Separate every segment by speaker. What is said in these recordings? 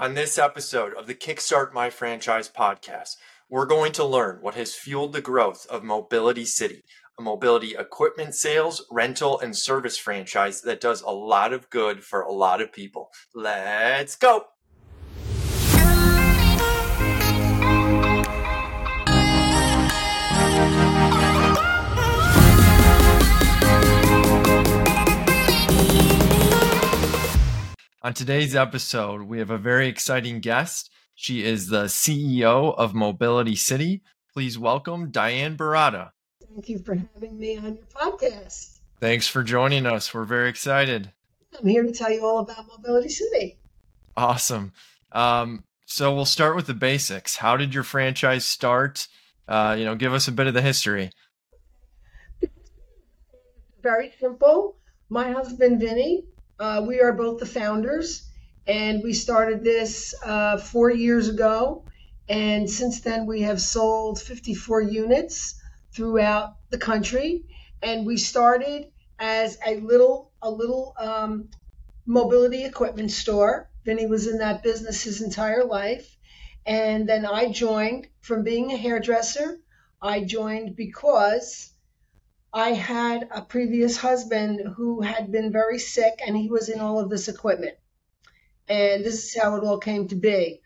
Speaker 1: On this episode of the Kickstart My Franchise podcast, we're going to learn what has fueled the growth of Mobility City, a mobility equipment sales, rental, and service franchise that does a lot of good for a lot of people. Let's go! On today's episode, we have a very exciting guest. She is the CEO of Mobility City. Please welcome Diane Baratta.
Speaker 2: Thank you for having me on your podcast.
Speaker 1: Thanks for joining us. We're very excited.
Speaker 2: I'm here to tell you all about Mobility City.
Speaker 1: Awesome. Um, so we'll start with the basics. How did your franchise start? Uh, you know, give us a bit of the history.
Speaker 2: Very simple. My husband Vinny uh, we are both the founders, and we started this uh, four years ago. And since then, we have sold 54 units throughout the country. And we started as a little a little um, mobility equipment store. Vinny was in that business his entire life. And then I joined from being a hairdresser. I joined because I had a previous husband who had been very sick and he was in all of this equipment. And this is how it all came to be.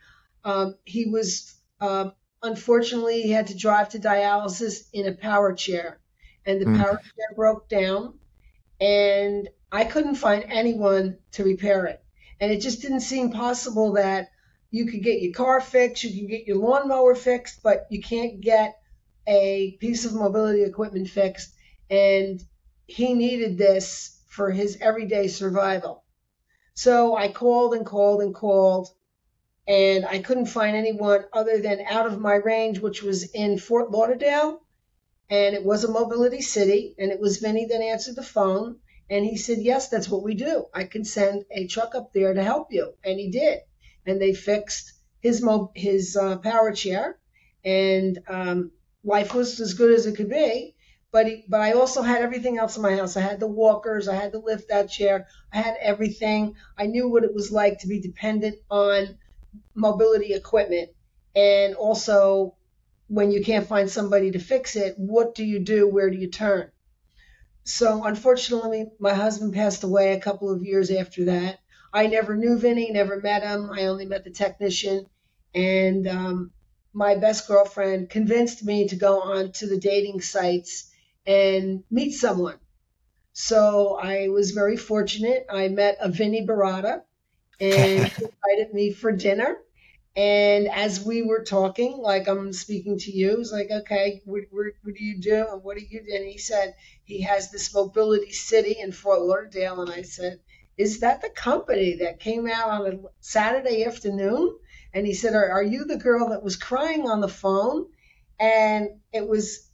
Speaker 2: Um, he was, uh, unfortunately, he had to drive to dialysis in a power chair. And the mm. power chair broke down. And I couldn't find anyone to repair it. And it just didn't seem possible that you could get your car fixed, you can get your lawnmower fixed, but you can't get a piece of mobility equipment fixed and he needed this for his everyday survival. So I called and called and called, and I couldn't find anyone other than out of my range, which was in Fort Lauderdale. And it was a mobility city, and it was Vinny that answered the phone. And he said, Yes, that's what we do. I can send a truck up there to help you. And he did. And they fixed his, mo- his uh, power chair, and um, life was as good as it could be but he, but I also had everything else in my house. I had the walkers, I had to lift that chair, I had everything. I knew what it was like to be dependent on mobility equipment, and also when you can't find somebody to fix it, what do you do? Where do you turn? So unfortunately, my husband passed away a couple of years after that. I never knew Vinny, never met him. I only met the technician, and um, my best girlfriend convinced me to go on to the dating sites and meet someone. So I was very fortunate. I met a Vinny Baratta and he invited me for dinner. And as we were talking, like I'm speaking to you, it's like, okay, what, what, what, do you do? And what do you do? And he said he has this mobility city in Fort Lauderdale. And I said, is that the company that came out on a Saturday afternoon? And he said, are, are you the girl that was crying on the phone? And it was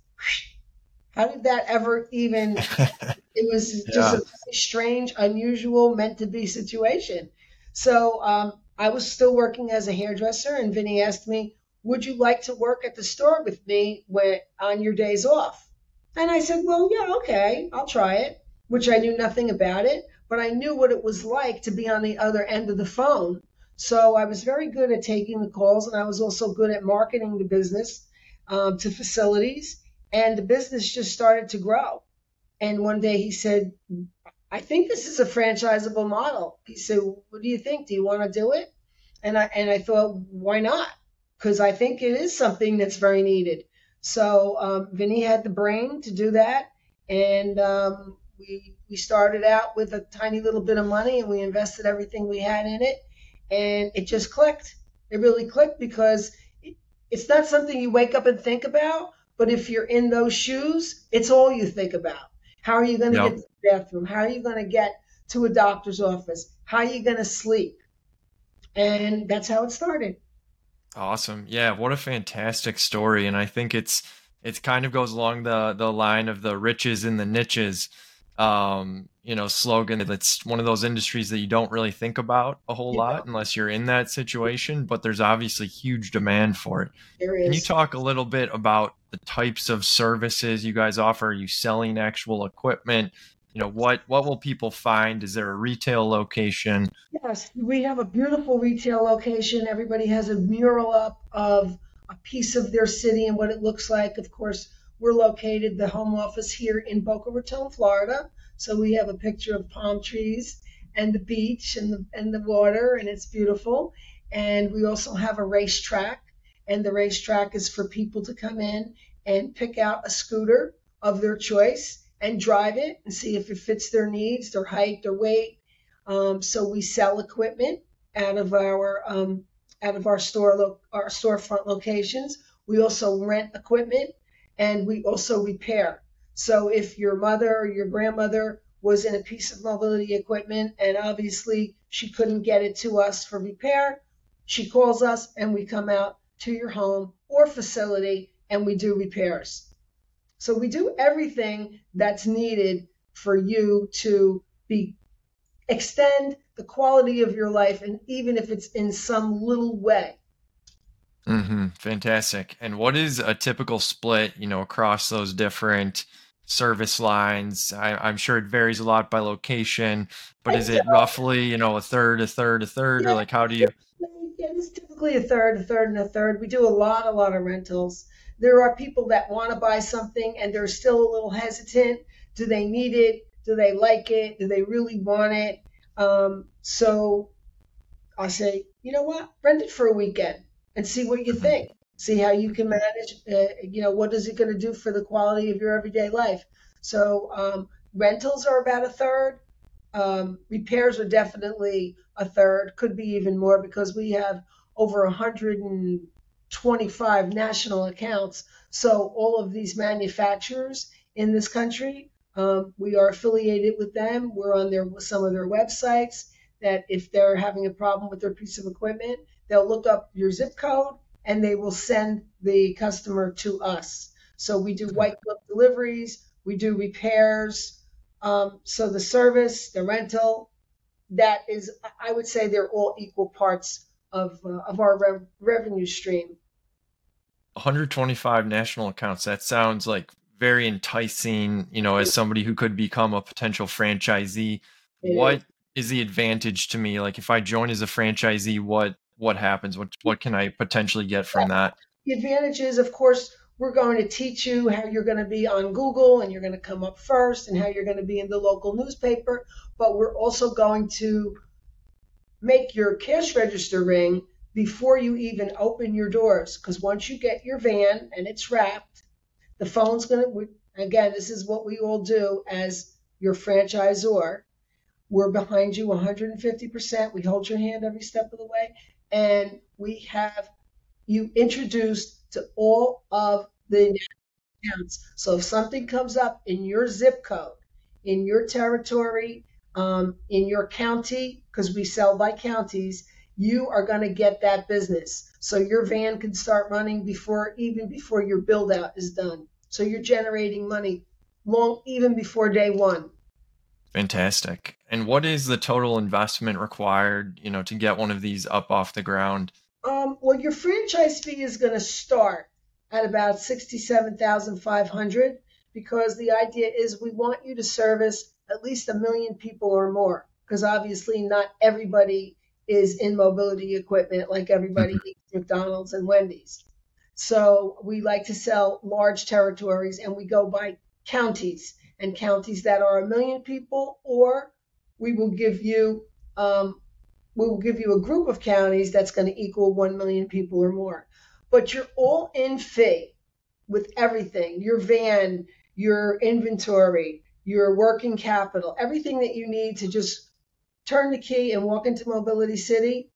Speaker 2: how did that ever even? it was just yeah. a strange, unusual, meant to be situation. So um, I was still working as a hairdresser, and Vinny asked me, "Would you like to work at the store with me when on your days off?" And I said, "Well, yeah, okay, I'll try it." Which I knew nothing about it, but I knew what it was like to be on the other end of the phone. So I was very good at taking the calls, and I was also good at marketing the business um, to facilities and the business just started to grow. And one day he said, I think this is a franchisable model. He said, What do you think? Do you want to do it? And I and I thought, why not? Because I think it is something that's very needed. So um, Vinny had the brain to do that, and um, we we started out with a tiny little bit of money, and we invested everything we had in it, and it just clicked. It really clicked because it, it's not something you wake up and think about, but if you're in those shoes, it's all you think about. How are you going to yep. get to the bathroom? How are you going to get to a doctor's office? How are you going to sleep? And that's how it started.
Speaker 1: Awesome. Yeah, what a fantastic story and I think it's it kind of goes along the the line of the riches in the niches um, you know, slogan that's one of those industries that you don't really think about a whole yeah. lot unless you're in that situation, but there's obviously huge demand for it.
Speaker 2: There is.
Speaker 1: Can you talk a little bit about the types of services you guys offer? Are you selling actual equipment? you know what what will people find is there a retail location
Speaker 2: yes we have a beautiful retail location everybody has a mural up of a piece of their city and what it looks like of course we're located the home office here in boca raton florida so we have a picture of palm trees and the beach and the and the water and it's beautiful and we also have a racetrack and the racetrack is for people to come in and pick out a scooter of their choice and drive it and see if it fits their needs, their height, their weight. Um, so we sell equipment out of our um, out of our store lo- our storefront locations. We also rent equipment and we also repair. So if your mother or your grandmother was in a piece of mobility equipment and obviously she couldn't get it to us for repair, she calls us and we come out to your home or facility and we do repairs. So we do everything that's needed for you to be extend the quality of your life and even if it's in some little way.
Speaker 1: Mm-hmm. Fantastic. And what is a typical split, you know, across those different service lines? I, am sure it varies a lot by location, but is it roughly, you know, a third, a third, a third, yeah, or like how do you?
Speaker 2: It is typically a third, a third, and a third. We do a lot, a lot of rentals. There are people that want to buy something and they're still a little hesitant. Do they need it? Do they like it? Do they really want it? Um, so I say, you know what? Rent it for a weekend and see what you think. See how you can manage. Uh, you know, what is it going to do for the quality of your everyday life? So um, rentals are about a third. Um, repairs are definitely a third. Could be even more because we have over a hundred and 25 national accounts. So all of these manufacturers in this country, um, we are affiliated with them. We're on their some of their websites. That if they're having a problem with their piece of equipment, they'll look up your zip code and they will send the customer to us. So we do white glove deliveries, we do repairs. Um, so the service, the rental, that is, I would say they're all equal parts of, uh, of our rev- revenue stream.
Speaker 1: 125 national accounts. That sounds like very enticing, you know, as somebody who could become a potential franchisee. What is the advantage to me? Like if I join as a franchisee, what what happens? What what can I potentially get from that?
Speaker 2: The advantage is of course we're going to teach you how you're going to be on Google and you're going to come up first and how you're going to be in the local newspaper, but we're also going to make your cash register ring before you even open your doors. Because once you get your van and it's wrapped, the phone's going to, again, this is what we all do as your franchisor. We're behind you 150%. We hold your hand every step of the way. And we have you introduced to all of the accounts. So if something comes up in your zip code, in your territory, um, in your county, because we sell by counties, you are going to get that business. So your van can start running before even before your build out is done. So you're generating money long even before day one.
Speaker 1: Fantastic. And what is the total investment required, you know, to get one of these up off the ground?
Speaker 2: Um, well, your franchise fee is going to start at about sixty-seven thousand five hundred because the idea is we want you to service at least a million people or more because obviously not everybody is in mobility equipment like everybody mm-hmm. eats McDonald's and Wendy's. So we like to sell large territories and we go by counties and counties that are a million people, or we will give you um, we will give you a group of counties that's going to equal 1 million people or more. But you're all in fee with everything your van, your inventory, your working capital, everything that you need to just turn the key and walk into Mobility City,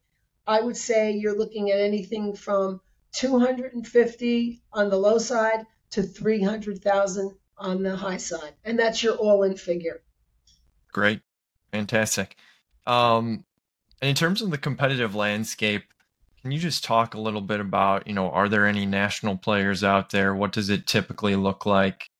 Speaker 2: I would say you're looking at anything from 250 on the low side to 300,000 on the high side. And that's your all in figure.
Speaker 1: Great. Fantastic. Um, and in terms of the competitive landscape, can you just talk a little bit about, you know, are there any national players out there? What does it typically look like?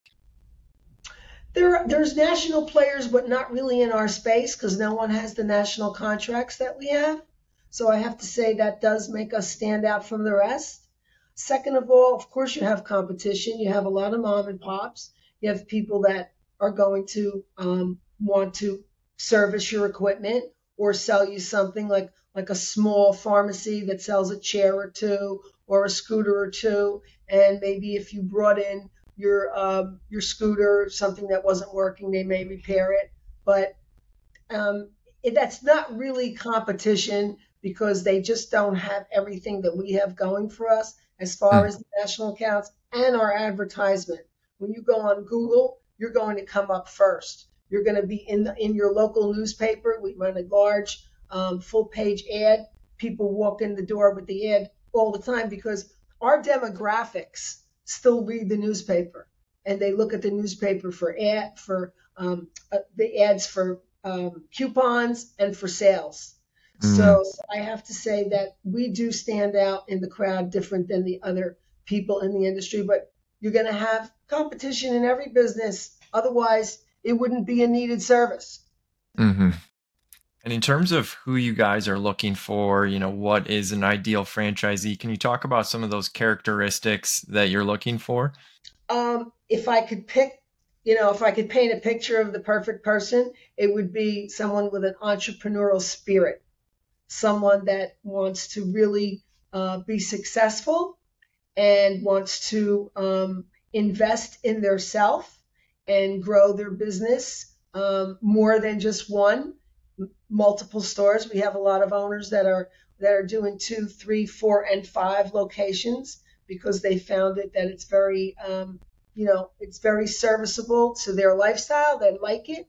Speaker 2: There, there's national players, but not really in our space because no one has the national contracts that we have. So I have to say that does make us stand out from the rest. Second of all, of course, you have competition. You have a lot of mom and pops. You have people that are going to um, want to service your equipment or sell you something like like a small pharmacy that sells a chair or two or a scooter or two. And maybe if you brought in your um, your scooter something that wasn't working they may repair it. But um, it, that's not really competition because they just don't have everything that we have going for us as far mm. as the national accounts and our advertisement when you go on google you're going to come up first you're going to be in the, in your local newspaper. We run a large um, full page ad. People walk in the door with the ad all the time because our demographics still read the newspaper and they look at the newspaper for ad for um, uh, the ads for um, coupons and for sales. Mm. So I have to say that we do stand out in the crowd different than the other people in the industry, but you're going to have competition in every business. Otherwise, it wouldn't be a needed service.
Speaker 1: Mm-hmm. And in terms of who you guys are looking for, you know, what is an ideal franchisee? Can you talk about some of those characteristics that you're looking for?
Speaker 2: Um, if I could pick, you know, if I could paint a picture of the perfect person, it would be someone with an entrepreneurial spirit, someone that wants to really uh, be successful and wants to um, invest in their self and grow their business um, more than just one, multiple stores. We have a lot of owners that are that are doing two, three, four, and five locations because they found it that it's very, um, you know, it's very serviceable to their lifestyle. They like it,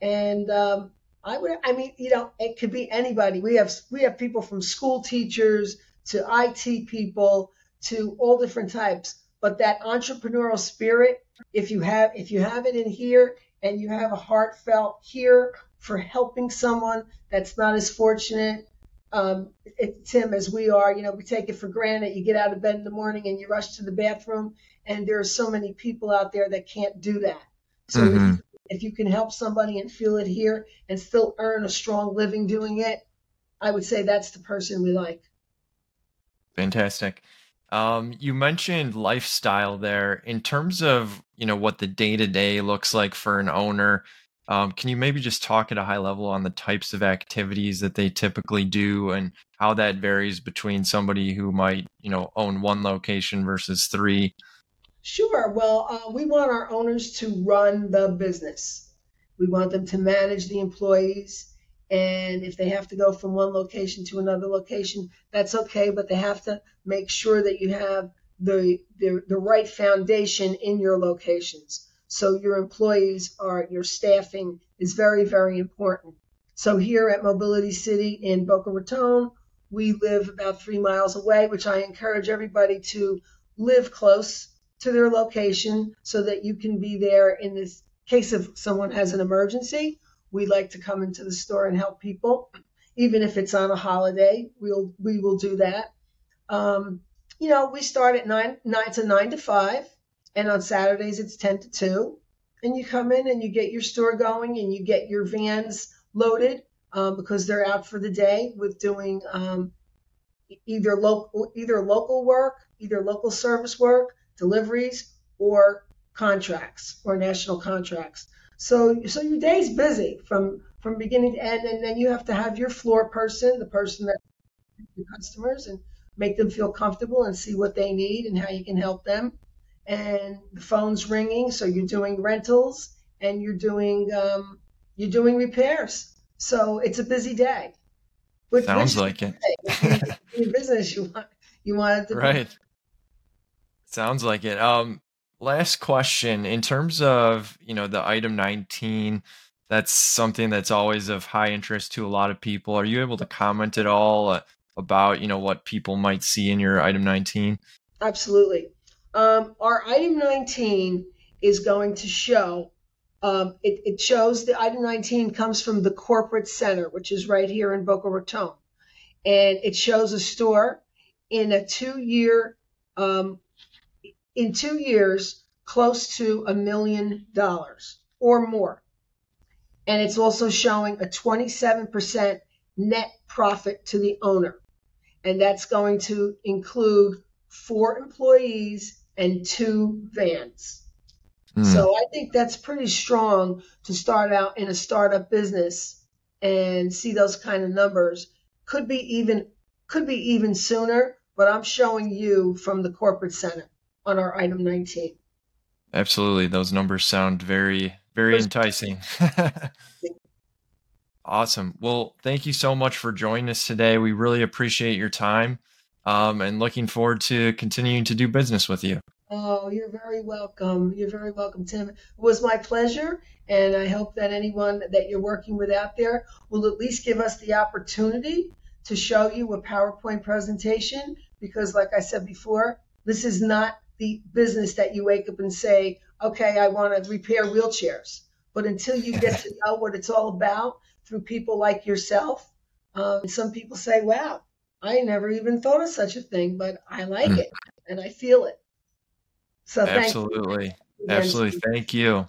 Speaker 2: and um, I would, I mean, you know, it could be anybody. We have we have people from school teachers to IT people to all different types but that entrepreneurial spirit if you have if you have it in here and you have a heartfelt here for helping someone that's not as fortunate um, it, tim as we are you know we take it for granted. You get out of bed in the morning and you rush to the bathroom and there are so many people out there that can't do that. So mm-hmm. if, if you can help somebody and feel it here and still earn a strong living doing it i would say that's the person we like.
Speaker 1: Fantastic um, you mentioned lifestyle there. In terms of you know what the day to day looks like for an owner, um, can you maybe just talk at a high level on the types of activities that they typically do and how that varies between somebody who might you know own one location versus three?
Speaker 2: Sure. Well, uh, we want our owners to run the business. We want them to manage the employees. And if they have to go from one location to another location, that's okay, but they have to make sure that you have the, the, the right foundation in your locations. So your employees are, your staffing is very, very important. So here at Mobility City in Boca Raton, we live about three miles away, which I encourage everybody to live close to their location so that you can be there in this case of someone has an emergency we like to come into the store and help people, even if it's on a holiday. We'll we will do that. Um, you know, we start at nine nine to nine to five, and on Saturdays it's ten to two. And you come in and you get your store going, and you get your vans loaded um, because they're out for the day with doing um, either local either local work, either local service work, deliveries, or contracts or national contracts. So so your day's busy from from beginning to end, and then you have to have your floor person, the person that your customers, and make them feel comfortable and see what they need and how you can help them. And the phone's ringing, so you're doing rentals and you're doing um, you're doing repairs. So it's a busy day.
Speaker 1: Which, Sounds like it.
Speaker 2: your business, you want you want it to
Speaker 1: right. Be. Sounds like it. Um, last question in terms of you know the item 19 that's something that's always of high interest to a lot of people. Are you able to comment at all uh, about you know what people might see in your item 19
Speaker 2: absolutely. Um, our item 19 is going to show um, it, it, shows the item 19 comes from the corporate center which is right here in boca raton. And it shows a store in a two year um, in two years close to a million dollars or more. And it's also showing a 27% net profit to the owner. And that's going to include four employees and two vans. Mm. So I think that's pretty strong to start out in a startup business and see those kind of numbers. Could be even could be even sooner, but I'm showing you from the corporate center on our item 19.
Speaker 1: Absolutely. Those numbers sound very, very enticing. awesome. Well, thank you so much for joining us today. We really appreciate your time um, and looking forward to continuing to do business with you.
Speaker 2: Oh, you're very welcome. You're very welcome, Tim. It was my pleasure. And I hope that anyone that you're working with out there will at least give us the opportunity to show you a PowerPoint presentation. Because, like I said before, this is not the business that you wake up and say, okay, I want to repair wheelchairs. But until you get to know what it's all about through people like yourself, um, some people say, wow, I never even thought of such a thing, but I like mm. it and I feel it.
Speaker 1: So absolutely, absolutely. Thank you.